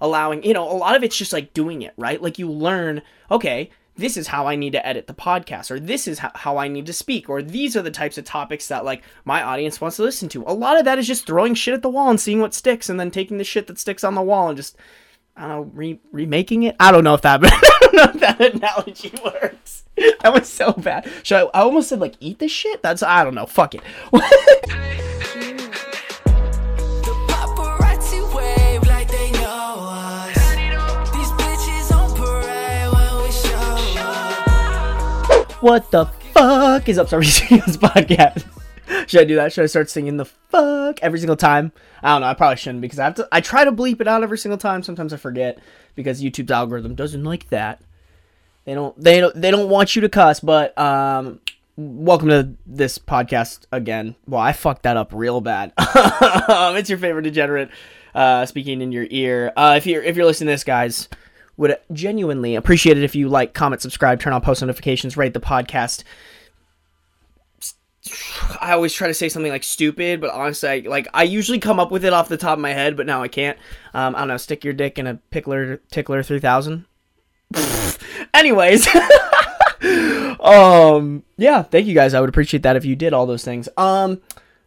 allowing, you know, a lot of it's just like doing it, right? Like you learn, okay, this is how I need to edit the podcast, or this is how I need to speak, or these are the types of topics that like my audience wants to listen to. A lot of that is just throwing shit at the wall and seeing what sticks, and then taking the shit that sticks on the wall and just I don't know re- remaking it. I don't know if that I don't know if that analogy works. That was so bad. Should I? I almost said like eat the shit. That's I don't know. Fuck it. What the fuck is up, Sorry Studios podcast? Should I do that? Should I start singing the fuck every single time? I don't know. I probably shouldn't because I have to. I try to bleep it out every single time. Sometimes I forget because YouTube's algorithm doesn't like that. They don't. They don't. They don't want you to cuss. But um, welcome to this podcast again. Well, I fucked that up real bad. it's your favorite degenerate uh, speaking in your ear. Uh, if you're if you're listening to this, guys, would genuinely appreciate it if you like, comment, subscribe, turn on post notifications, rate the podcast. I always try to say something like stupid, but honestly, I, like I usually come up with it off the top of my head, but now I can't. Um, I don't know. Stick your dick in a pickler tickler three thousand. Anyways, um, yeah, thank you guys. I would appreciate that if you did all those things. Um,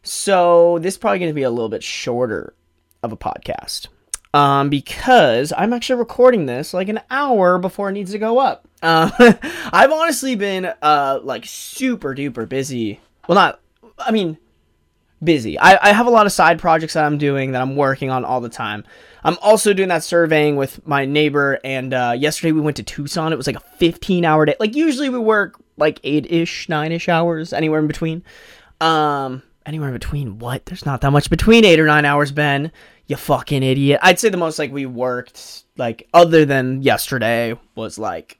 so this is probably going to be a little bit shorter of a podcast um, because I'm actually recording this like an hour before it needs to go up. Uh, I've honestly been uh, like super duper busy. Well, not, I mean, busy. I, I have a lot of side projects that I'm doing that I'm working on all the time. I'm also doing that surveying with my neighbor, and uh, yesterday we went to Tucson. It was like a 15 hour day. Like, usually we work like eight ish, nine ish hours, anywhere in between. Um, anywhere between what? There's not that much between eight or nine hours, Ben you fucking idiot. I'd say the most like we worked like other than yesterday was like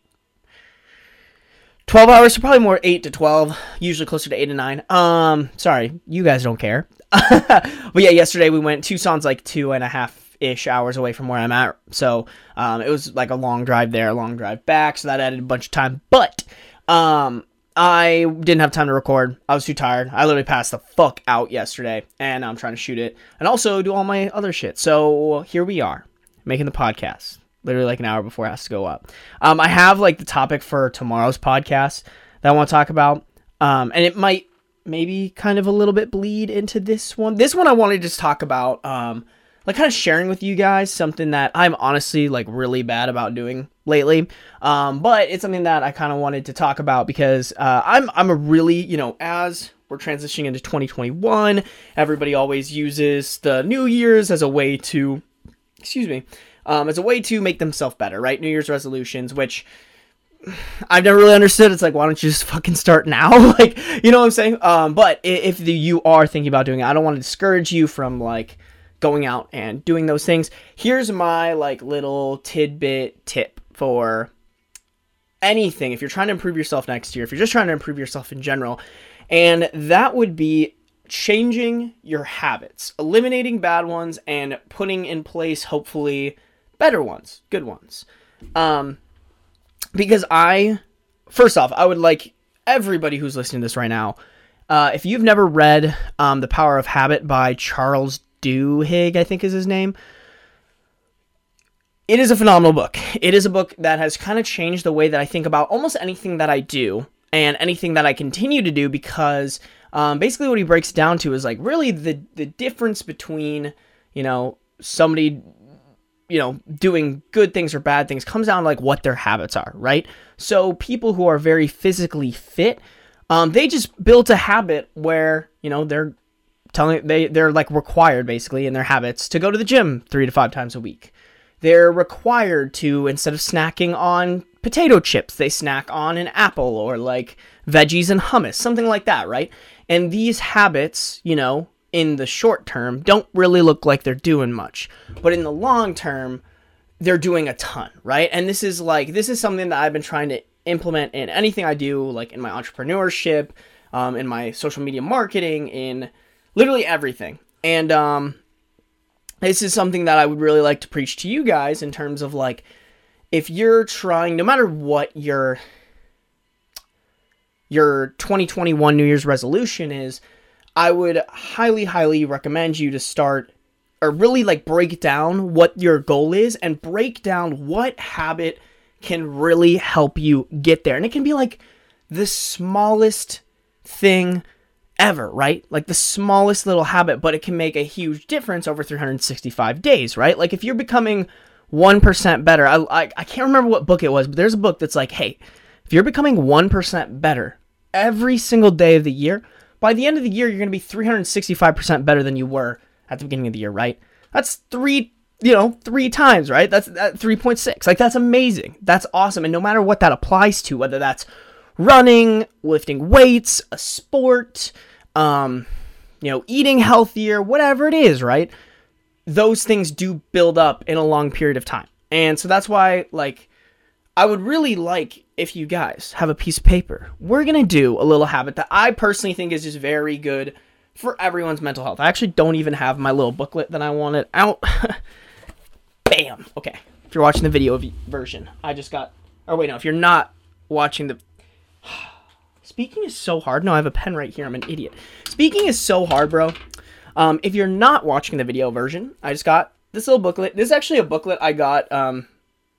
12 hours, so probably more 8 to 12, usually closer to 8 to 9. Um, sorry, you guys don't care. but yeah, yesterday we went, Tucson's like two and a half ish hours away from where I'm at. So, um, it was like a long drive there, a long drive back. So that added a bunch of time. But, um, I didn't have time to record. I was too tired. I literally passed the fuck out yesterday, and I'm trying to shoot it and also do all my other shit. So here we are, making the podcast. Literally like an hour before it has to go up. Um, I have like the topic for tomorrow's podcast that I want to talk about, um, and it might maybe kind of a little bit bleed into this one. This one I wanted to just talk about, um, like kind of sharing with you guys something that I'm honestly like really bad about doing lately. Um, but it's something that I kind of wanted to talk about because uh, I'm I'm a really you know as we're transitioning into 2021, everybody always uses the New Year's as a way to, excuse me, um, as a way to make themselves better, right? New Year's resolutions, which I've never really understood. It's like, why don't you just fucking start now? like, you know what I'm saying? Um, but if you are thinking about doing it, I don't want to discourage you from like going out and doing those things. Here's my like little tidbit tip for anything if you're trying to improve yourself next year, if you're just trying to improve yourself in general. And that would be changing your habits, eliminating bad ones, and putting in place, hopefully, better ones, good ones. Um, because I, first off, I would like everybody who's listening to this right now, uh, if you've never read um, The Power of Habit by Charles Duhigg, I think is his name, it is a phenomenal book. It is a book that has kind of changed the way that I think about almost anything that I do and anything that I continue to do because um, basically what he breaks down to is like really the the difference between you know somebody you know doing good things or bad things comes down to like what their habits are right so people who are very physically fit um, they just built a habit where you know they're telling they they're like required basically in their habits to go to the gym three to five times a week they're required to instead of snacking on potato chips, they snack on an apple or like veggies and hummus, something like that, right? And these habits, you know, in the short term don't really look like they're doing much. But in the long term, they're doing a ton, right? And this is like this is something that I've been trying to implement in anything I do, like in my entrepreneurship, um, in my social media marketing, in literally everything. And um, this is something that I would really like to preach to you guys in terms of like if you're trying no matter what your your 2021 New Year's resolution is, I would highly highly recommend you to start or really like break down what your goal is and break down what habit can really help you get there. And it can be like the smallest thing ever, right? Like the smallest little habit, but it can make a huge difference over 365 days, right? Like if you're becoming 1% better, I, I, I can't remember what book it was, but there's a book that's like, hey, if you're becoming 1% better every single day of the year, by the end of the year, you're going to be 365% better than you were at the beginning of the year, right? That's three, you know, three times, right? That's that 3.6. Like that's amazing. That's awesome. And no matter what that applies to, whether that's running, lifting weights, a sport, um, you know, eating healthier, whatever it is, right? Those things do build up in a long period of time. And so that's why, like, I would really like if you guys have a piece of paper. We're going to do a little habit that I personally think is just very good for everyone's mental health. I actually don't even have my little booklet that I wanted out. Bam. Okay. If you're watching the video version, I just got. Or wait, no. If you're not watching the. Speaking is so hard. No, I have a pen right here. I'm an idiot. Speaking is so hard, bro. Um, if you're not watching the video version, I just got this little booklet. This is actually a booklet I got. Um,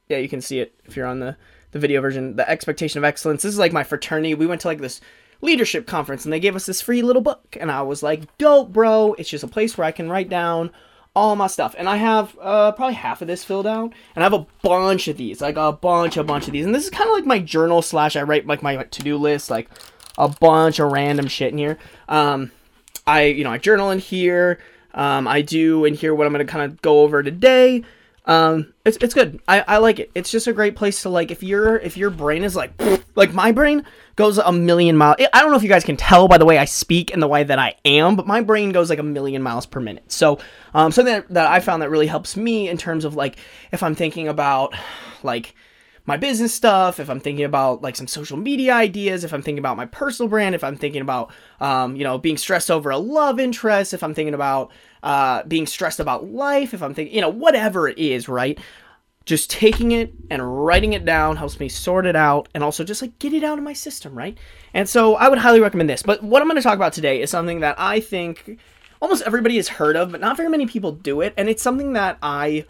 yeah, you can see it if you're on the the video version. The expectation of excellence. This is like my fraternity. We went to like this leadership conference and they gave us this free little book and i was like dope bro it's just a place where i can write down all my stuff. And i have uh, probably half of this filled out. And i have a bunch of these like a bunch a bunch of these. And this is kind of like my journal slash i write like my to-do list like a bunch of random shit in here. Um i you know i journal in here. Um i do in here what i'm gonna kind of go over today um it's, it's good. I, I like it. It's just a great place to like if your if your brain is like like my brain goes a million miles i don't know if you guys can tell by the way i speak and the way that i am but my brain goes like a million miles per minute. So um something that, that i found that really helps me in terms of like if i'm thinking about like my business stuff, if I'm thinking about like some social media ideas, if I'm thinking about my personal brand, if I'm thinking about, um, you know, being stressed over a love interest, if I'm thinking about uh, being stressed about life, if I'm thinking, you know, whatever it is, right? Just taking it and writing it down helps me sort it out and also just like get it out of my system, right? And so I would highly recommend this. But what I'm going to talk about today is something that I think almost everybody has heard of, but not very many people do it. And it's something that I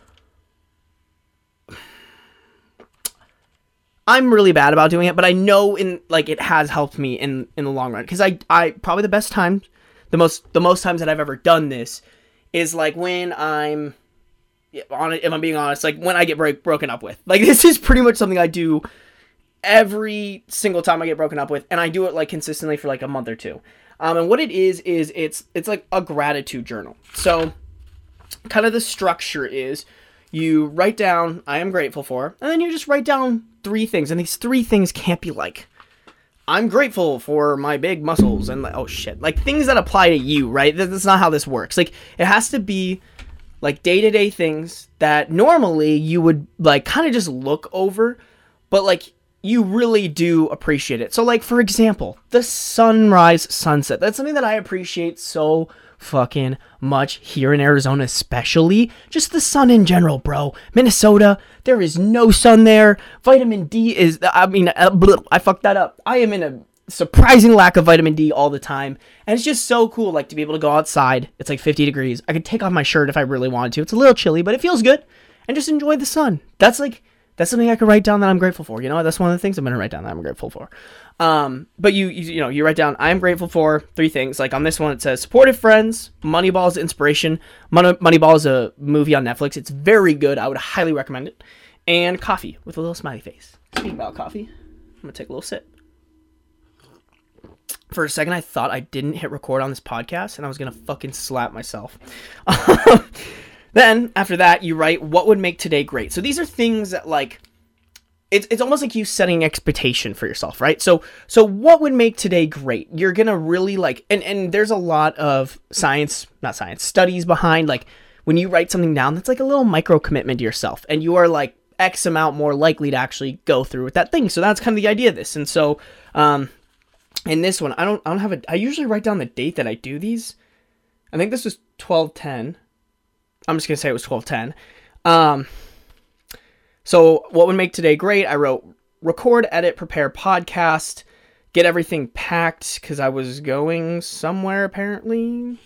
I'm really bad about doing it, but I know in like it has helped me in in the long run because I I probably the best time, the most the most times that I've ever done this is like when I'm on. If I'm being honest, like when I get break, broken up with, like this is pretty much something I do every single time I get broken up with, and I do it like consistently for like a month or two. Um, and what it is is it's it's like a gratitude journal. So, kind of the structure is you write down I am grateful for, and then you just write down three things, and these three things can't be like I'm grateful for my big muscles and like oh shit, like things that apply to you, right? That's not how this works. Like it has to be like day-to-day things that normally you would like kind of just look over, but like you really do appreciate it. So like for example, the sunrise sunset. That's something that I appreciate so fucking much here in Arizona, especially. Just the sun in general, bro. Minnesota, there is no sun there. Vitamin D is, I mean, uh, I fucked that up. I am in a surprising lack of vitamin D all the time. And it's just so cool, like, to be able to go outside. It's like 50 degrees. I could take off my shirt if I really wanted to. It's a little chilly, but it feels good. And just enjoy the sun. That's like, that's something I could write down that I'm grateful for. You know, that's one of the things I'm gonna write down that I'm grateful for. Um, but you, you, you know, you write down I am grateful for three things. Like on this one, it says supportive friends, Moneyball is inspiration. Money, Moneyball is a movie on Netflix. It's very good. I would highly recommend it. And coffee with a little smiley face. Speaking about coffee, I'm gonna take a little sip. For a second, I thought I didn't hit record on this podcast, and I was gonna fucking slap myself. then after that, you write what would make today great. So these are things that like it's, it's almost like you setting expectation for yourself right? So so what would make today great? You're gonna really like and and there's a lot of science not science studies behind like when you write something down that's like a little micro commitment to yourself and you are like x amount more likely to actually go through with that thing. So that's kind of the idea of this. And so um in this one i don't i don't have a i usually write down the date that i do these. I think this was 1210 i'm just gonna say it was 1210 um so, what would make today great? I wrote record, edit, prepare podcast, get everything packed because I was going somewhere apparently.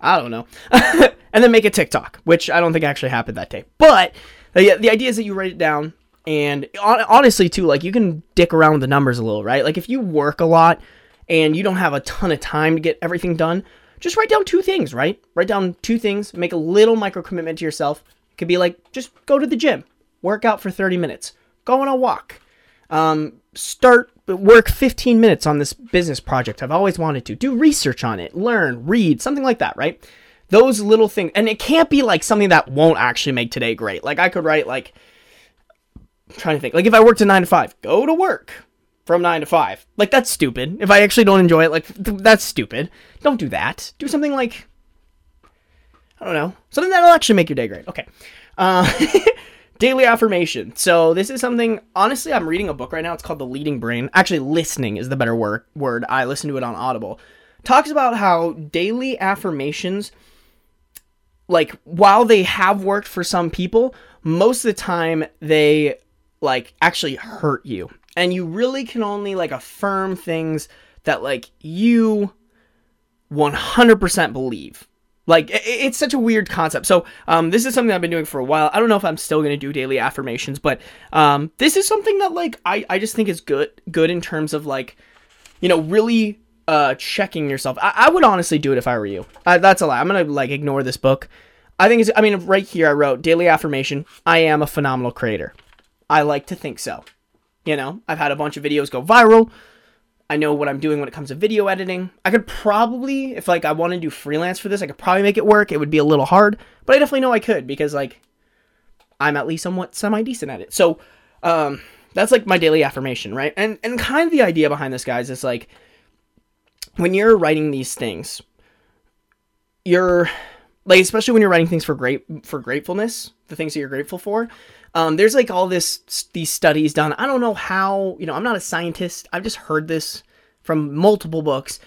I don't know. and then make a TikTok, which I don't think actually happened that day. But the, the idea is that you write it down. And honestly, too, like you can dick around with the numbers a little, right? Like if you work a lot and you don't have a ton of time to get everything done, just write down two things, right? Write down two things, make a little micro commitment to yourself. It could be like just go to the gym, work out for 30 minutes, go on a walk, um, start work 15 minutes on this business project I've always wanted to. Do research on it, learn, read, something like that, right? Those little things. And it can't be like something that won't actually make today great. Like I could write like I'm trying to think. Like if I worked a 9 to 5, go to work from 9 to 5. Like that's stupid. If I actually don't enjoy it, like th- that's stupid. Don't do that. Do something like I don't know. Something that'll actually make your day great. Okay. Uh Daily affirmation. So this is something honestly I'm reading a book right now. It's called The Leading Brain. Actually, listening is the better word. Word. I listen to it on Audible. Talks about how daily affirmations like while they have worked for some people, most of the time they like actually hurt you. And you really can only like affirm things that like you 100% believe. Like it's such a weird concept. So um, this is something I've been doing for a while. I don't know if I'm still gonna do daily affirmations, but um, this is something that like I, I just think is good good in terms of like you know really uh, checking yourself. I, I would honestly do it if I were you. Uh, that's a lie. I'm gonna like ignore this book. I think it's. I mean, right here I wrote daily affirmation. I am a phenomenal creator. I like to think so. You know, I've had a bunch of videos go viral. I know what I'm doing when it comes to video editing. I could probably, if like I want to do freelance for this, I could probably make it work. It would be a little hard, but I definitely know I could because like I'm at least somewhat semi decent at it. So um, that's like my daily affirmation, right? And and kind of the idea behind this, guys, is like when you're writing these things, you're like especially when you're writing things for great for gratefulness, the things that you're grateful for. Um, there's like all this these studies done. I don't know how. You know, I'm not a scientist. I've just heard this from multiple books.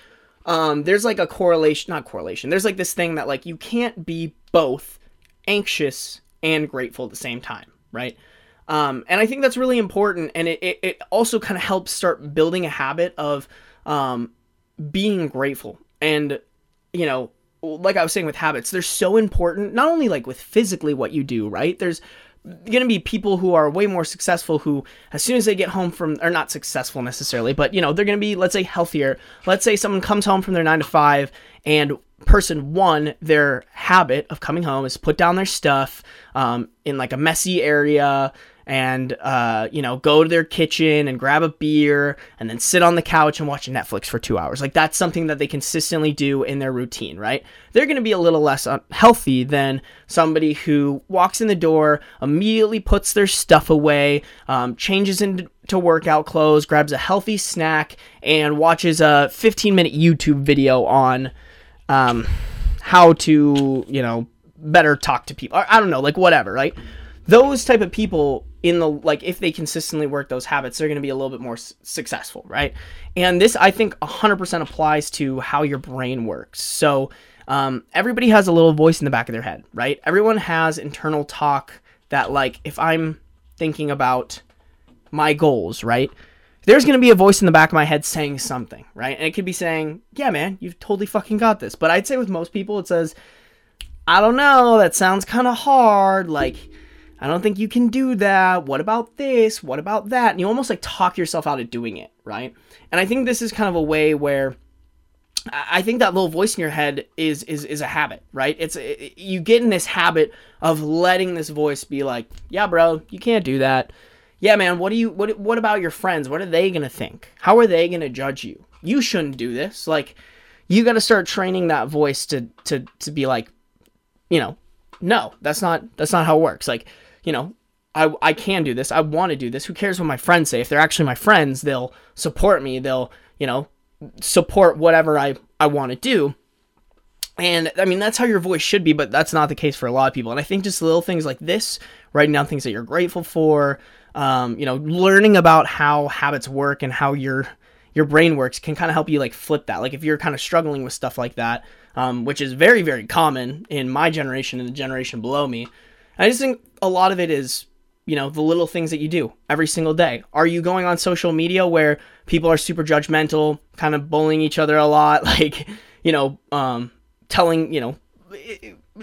Um, there's like a correlation, not correlation. There's like this thing that like you can't be both anxious and grateful at the same time, right? Um, and I think that's really important, and it, it, it also kind of helps start building a habit of um, being grateful. And you know, like I was saying with habits, they're so important. Not only like with physically what you do, right? There's going to be people who are way more successful who as soon as they get home from or not successful necessarily but you know they're going to be let's say healthier let's say someone comes home from their 9 to 5 and person one their habit of coming home is put down their stuff um, in like a messy area and uh, you know go to their kitchen and grab a beer and then sit on the couch and watch netflix for two hours. Like that's something that they consistently do in their routine right? They're going to be a little less healthy than somebody who walks in the door immediately puts their stuff away um, changes into workout clothes grabs a healthy snack and watches a 15 minute youtube video on um, how to you know better talk to people. I don't know like whatever right those type of people in the like if they consistently work those habits they're going to be a little bit more s- successful right? And this i think 100% applies to how your brain works. So um, everybody has a little voice in the back of their head right? Everyone has internal talk that like if i'm thinking about my goals right there's going to be a voice in the back of my head saying something right? And it could be saying yeah man you've totally fucking got this. But i'd say with most people it says i don't know that sounds kind of hard like I don't think you can do that. What about this? What about that? And you almost like talk yourself out of doing it, right? And I think this is kind of a way where I think that little voice in your head is is is a habit, right? It's it, you get in this habit of letting this voice be like, "Yeah, bro, you can't do that." Yeah, man, what do you what what about your friends? What are they going to think? How are they going to judge you? You shouldn't do this. Like you got to start training that voice to to to be like, you know, no, that's not that's not how it works. Like you know, I, I can do this. I want to do this. Who cares what my friends say? If they're actually my friends, they'll support me. They'll, you know, support whatever I, I want to do. And I mean, that's how your voice should be, but that's not the case for a lot of people. And I think just little things like this, writing down things that you're grateful for, um, you know, learning about how habits work and how your your brain works can kind of help you like flip that. Like if you're kind of struggling with stuff like that, um, which is very very common in my generation and the generation below me, I just think a lot of it is, you know, the little things that you do every single day. Are you going on social media where people are super judgmental, kind of bullying each other a lot, like, you know, um, telling, you know,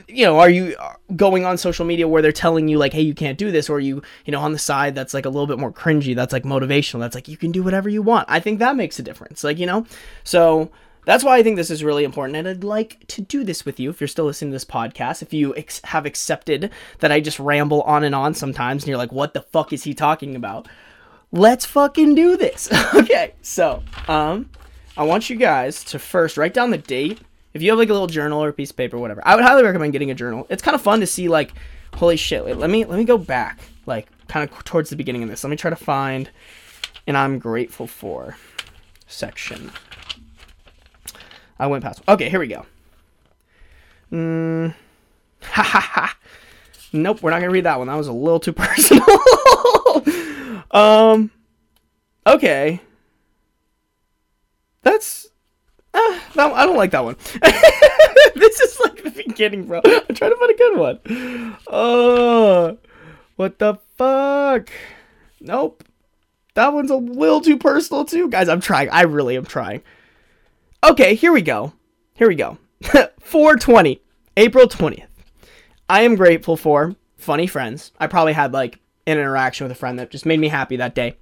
you know, are you going on social media where they're telling you like, hey, you can't do this, or you, you know, on the side that's like a little bit more cringy, that's like motivational, that's like you can do whatever you want. I think that makes a difference, like you know, so that's why I think this is really important, and I'd like to do this with you if you're still listening to this podcast. If you ex- have accepted that I just ramble on and on sometimes, and you're like, what the fuck is he talking about? Let's fucking do this. okay, so um, I want you guys to first write down the date if you have like a little journal or a piece of paper, whatever, I would highly recommend getting a journal. It's kind of fun to see like, holy shit. Wait, let me let me go back like kind of towards the beginning of this. Let me try to find, and I'm grateful for section. I went past. Okay, here we go. Mm, ha ha ha. Nope, we're not gonna read that one. That was a little too personal. um. Okay. That's uh, no, I don't like that one. this is like the beginning, bro. I'm trying to find a good one. Oh, what the fuck? Nope. That one's a little too personal, too. Guys, I'm trying. I really am trying. Okay, here we go. Here we go. 420, April 20th. I am grateful for funny friends. I probably had like an interaction with a friend that just made me happy that day.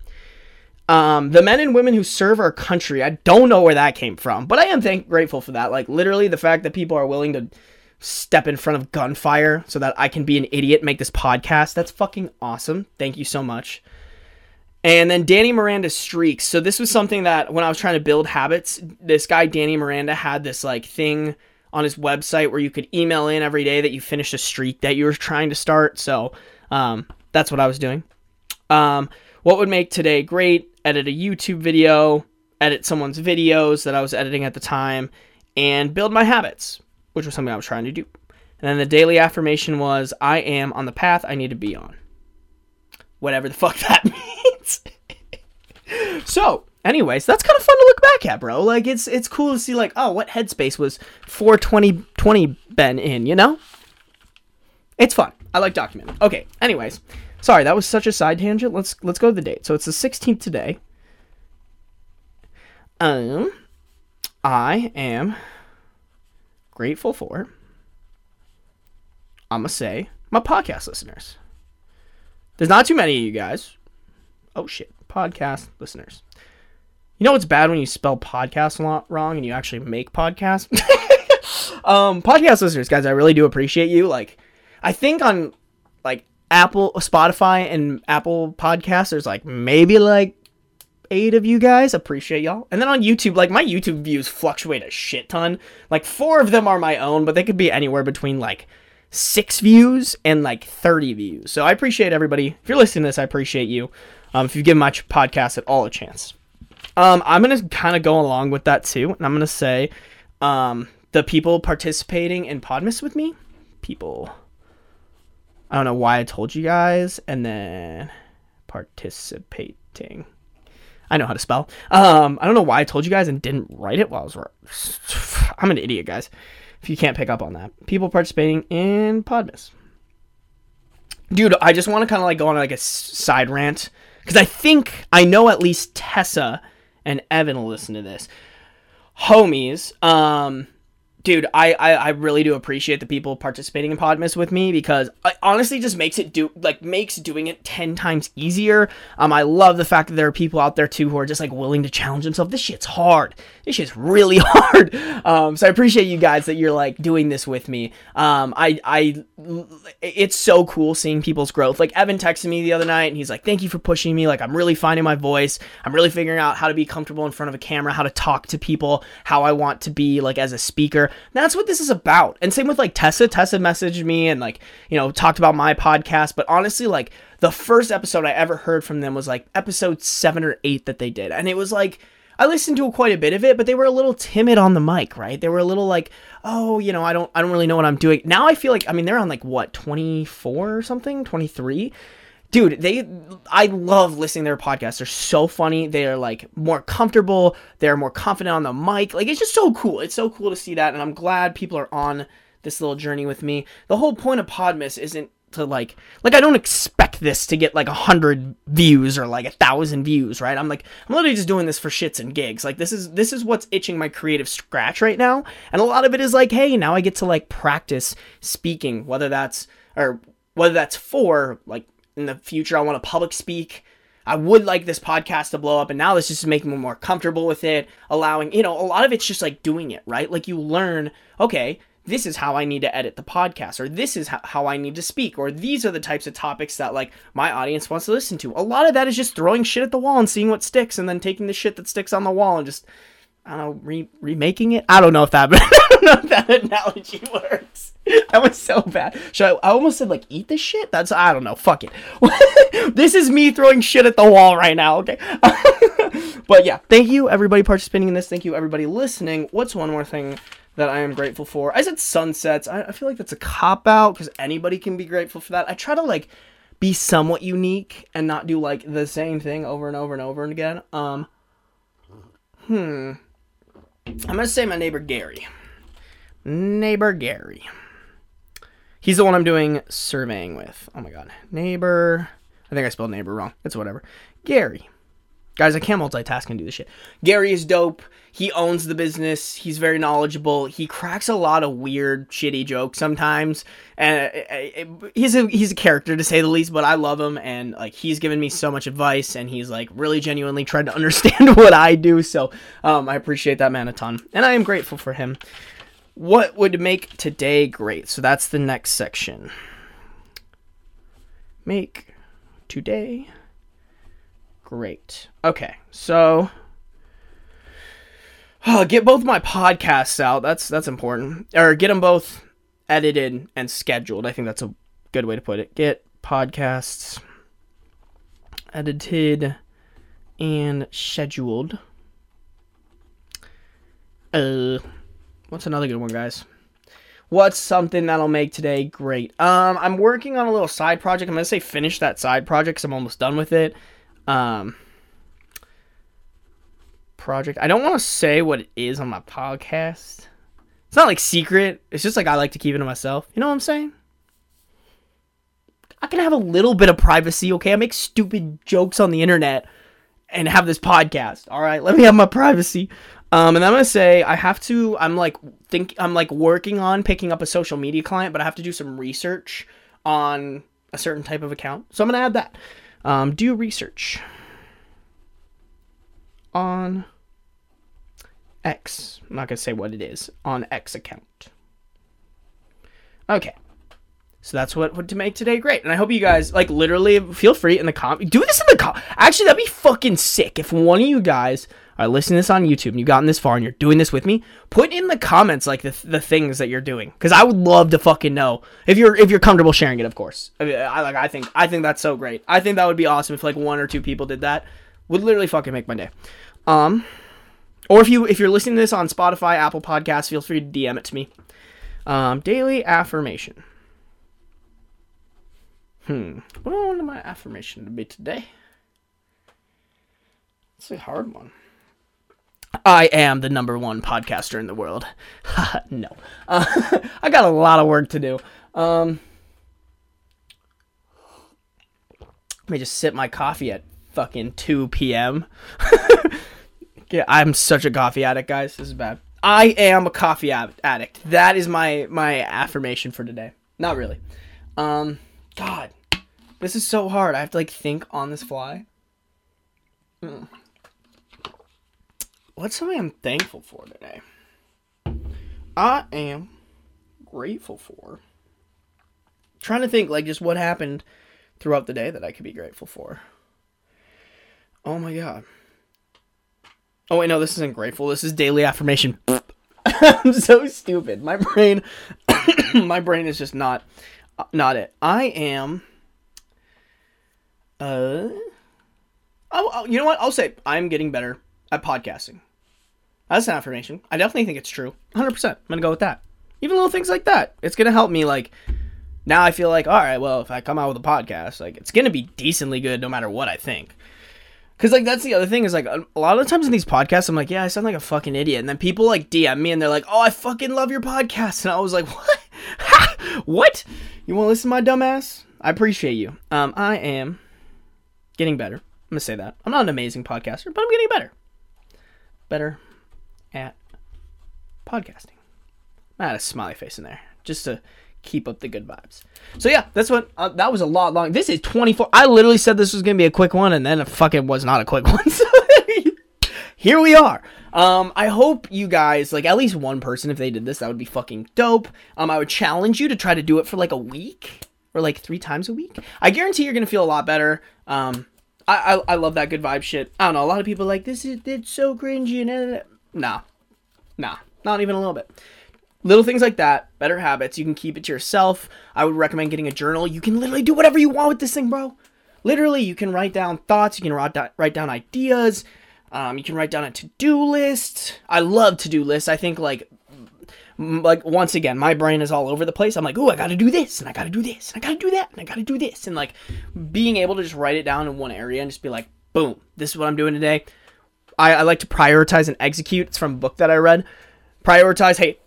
Um, the men and women who serve our country, I don't know where that came from, but I am thank- grateful for that. Like, literally, the fact that people are willing to step in front of gunfire so that I can be an idiot, make this podcast, that's fucking awesome. Thank you so much. And then Danny Miranda streaks. So, this was something that when I was trying to build habits, this guy, Danny Miranda, had this like thing on his website where you could email in every day that you finished a streak that you were trying to start. So, um, that's what I was doing. Um, what would make today great? edit a YouTube video, edit someone's videos that I was editing at the time, and build my habits, which was something I was trying to do. And then the daily affirmation was, I am on the path I need to be on. Whatever the fuck that means. So, anyways, that's kind of fun to look back at, bro. Like it's it's cool to see like, oh, what headspace was 42020 Ben in, you know? It's fun. I like documenting. Okay, anyways, Sorry, that was such a side tangent. Let's let's go to the date. So it's the 16th today. Um I am grateful for I'm gonna say my podcast listeners. There's not too many of you guys. Oh shit, podcast listeners. You know what's bad when you spell podcast a lot wrong and you actually make podcasts? um, podcast listeners, guys, I really do appreciate you. Like, I think on like Apple, Spotify, and Apple Podcasts, there's like maybe like eight of you guys. Appreciate y'all. And then on YouTube, like my YouTube views fluctuate a shit ton. Like four of them are my own, but they could be anywhere between like six views and like 30 views. So I appreciate everybody. If you're listening to this, I appreciate you. Um, if you give my podcast at all a chance. Um, I'm going to kind of go along with that too. And I'm going to say um, the people participating in Podmas with me, people I don't know why I told you guys, and then participating. I know how to spell. Um, I don't know why I told you guys and didn't write it while I was. I'm an idiot, guys. If you can't pick up on that, people participating in Podmas. Dude, I just want to kind of like go on like a side rant because I think I know at least Tessa and Evan will listen to this. Homies, um, dude, I, I, I really do appreciate the people participating in Podmas with me because it honestly just makes it do like makes doing it ten times easier. Um, I love the fact that there are people out there too who are just like willing to challenge themselves. This shit's hard. This shit's really hard. Um, so I appreciate you guys that you're like doing this with me. Um, I I it's so cool seeing people's growth. Like Evan texted me the other night and he's like, "Thank you for pushing me. Like I'm really finding my voice. I'm really figuring out how to be comfortable in front of a camera, how to talk to people, how I want to be like as a speaker." That's what this is about. And same with like Tessa. Tessa messaged me and like, you know, talked about my podcast. But honestly, like the first episode I ever heard from them was like episode seven or eight that they did. And it was like, I listened to quite a bit of it, but they were a little timid on the mic, right? They were a little like, oh, you know, I don't I don't really know what I'm doing. Now I feel like I mean they're on like what, 24 or something? 23? Dude, they I love listening to their podcasts. They're so funny. They're like more comfortable. They're more confident on the mic. Like it's just so cool. It's so cool to see that, and I'm glad people are on this little journey with me. The whole point of Podmas isn't to like like I don't expect this to get like a hundred views or like a thousand views, right? I'm like I'm literally just doing this for shits and gigs. Like this is this is what's itching my creative scratch right now, and a lot of it is like, hey, now I get to like practice speaking, whether that's or whether that's for like in the future I want to public speak. I would like this podcast to blow up, and now this is making me more comfortable with it, allowing, you know, a lot of it's just like doing it, right? Like you learn, okay, this is how I need to edit the podcast, or this is how I need to speak, or these are the types of topics that like my audience wants to listen to. A lot of that is just throwing shit at the wall and seeing what sticks, and then taking the shit that sticks on the wall and just I don't know, re- remaking it. I don't know if that, I don't know if that analogy works. That was so bad. Should I? I almost said like eat the shit. That's I don't know. Fuck it. this is me throwing shit at the wall right now. Okay. but yeah, thank you everybody participating in this. Thank you everybody listening. What's one more thing that I am grateful for. I said sunsets. I, I feel like that's a cop out because anybody can be grateful for that. I try to like be somewhat unique and not do like the same thing over and over and over and again. Um, hmm. I'm gonna say my neighbor Gary. Neighbor Gary. He's the one I'm doing surveying with. Oh my god. Neighbor. I think I spelled neighbor wrong. It's whatever. Gary. Guys, I can't multitask and do this shit. Gary is dope. He owns the business. He's very knowledgeable. He cracks a lot of weird, shitty jokes sometimes, and he's a he's a character to say the least. But I love him, and like he's given me so much advice, and he's like really genuinely tried to understand what I do. So um, I appreciate that man a ton, and I am grateful for him. What would make today great? So that's the next section. Make today Great. Okay, so get both my podcasts out. That's that's important. Or get them both edited and scheduled. I think that's a good way to put it. Get podcasts edited and scheduled. Uh, what's another good one, guys? What's something that'll make today great? Um, I'm working on a little side project. I'm gonna say finish that side project because I'm almost done with it um, project. I don't want to say what it is on my podcast. It's not like secret. It's just like I like to keep it to myself. You know what I'm saying? I can have a little bit of privacy, okay? I make stupid jokes on the internet and have this podcast. All right, let me have my privacy. Um, and I'm gonna say I have to. I'm like think I'm like working on picking up a social media client, but I have to do some research on a certain type of account. So I'm gonna add that. Um, do research on X. I'm not going to say what it is. On X account. Okay. So that's what would to make today great. And I hope you guys like literally feel free in the com do this in the com actually that'd be fucking sick if one of you guys are listening to this on YouTube and you've gotten this far and you're doing this with me, put in the comments like the, the things that you're doing because I would love to fucking know if you're if you're comfortable sharing it. Of course, I, mean, I like I think I think that's so great. I think that would be awesome if like one or two people did that. Would literally fucking make my day. Um, or if you if you're listening to this on Spotify, Apple Podcasts, feel free to DM it to me. Um, daily affirmation. Hmm. What do I want my affirmation to be today? It's a hard one. I am the number one podcaster in the world. no. Uh, I got a lot of work to do. Um, let me just sip my coffee at fucking 2 p.m. yeah, I'm such a coffee addict, guys. This is bad. I am a coffee addict. That is my my affirmation for today. Not really. Um, God, this is so hard. I have to like think on this fly. Mm what's something I'm thankful for today? I am grateful for. Trying to think like just what happened throughout the day that I could be grateful for. Oh my god. Oh wait, no, this isn't grateful. This is daily affirmation. I'm so stupid. My brain my brain is just not not it. I am uh oh, you know what? I'll say I'm getting better at podcasting. That's an affirmation. I definitely think it's true. 100%. I'm going to go with that. Even little things like that. It's going to help me, like, now I feel like, all right, well, if I come out with a podcast, like, it's going to be decently good no matter what I think. Because, like, that's the other thing is, like, a lot of the times in these podcasts, I'm like, yeah, I sound like a fucking idiot. And then people, like, DM me and they're like, oh, I fucking love your podcast. And I was like, what? what? You want to listen to my dumbass? I appreciate you. Um, I am getting better. I'm gonna say that. I'm not an amazing podcaster, but I'm getting better. Better at podcasting. I had a smiley face in there just to keep up the good vibes. So yeah, that's what uh, that was a lot long. This is 24. I literally said this was gonna be a quick one, and then it fucking was not a quick one. So here we are. Um, I hope you guys like at least one person. If they did this, that would be fucking dope. Um, I would challenge you to try to do it for like a week or like three times a week. I guarantee you're gonna feel a lot better. Um, I I, I love that good vibe shit. I don't know. A lot of people like this is it's so cringy and nah, nah, not even a little bit little things like that better habits. You can keep it to yourself. I would recommend getting a journal. You can literally do whatever you want with this thing bro. Literally you can write down thoughts. You can write down, write down ideas. Um, you can write down a to-do list. I love to-do lists. I think like like once again my brain is all over the place. I'm like oh i gotta do this and i gotta do this and i gotta do that and i gotta do this. And like being able to just write it down in one area and just be like boom this is what i'm doing today. I, I like to prioritize and execute. It's from a book that i read. Prioritize hey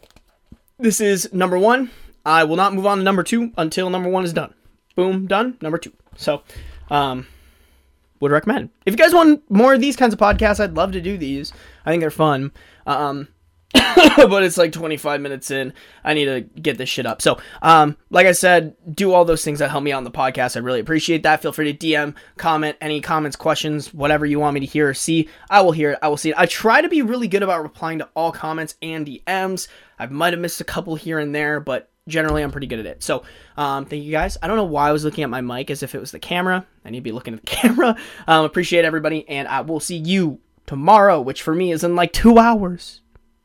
this is number one. I will not move on to number two until number one is done. Boom, done. Number two. So, um, would recommend. If you guys want more of these kinds of podcasts, I'd love to do these. I think they're fun. Um, but it's like 25 minutes in. I need to get this shit up. So, um, like I said, do all those things that help me out on the podcast. I really appreciate that. Feel free to DM, comment, any comments, questions, whatever you want me to hear or see. I will hear it. I will see it. I try to be really good about replying to all comments and DMs. I might have missed a couple here and there, but generally I'm pretty good at it. So, um, thank you guys. I don't know why I was looking at my mic as if it was the camera. I need to be looking at the camera. Um, appreciate everybody, and I will see you tomorrow, which for me is in like two hours.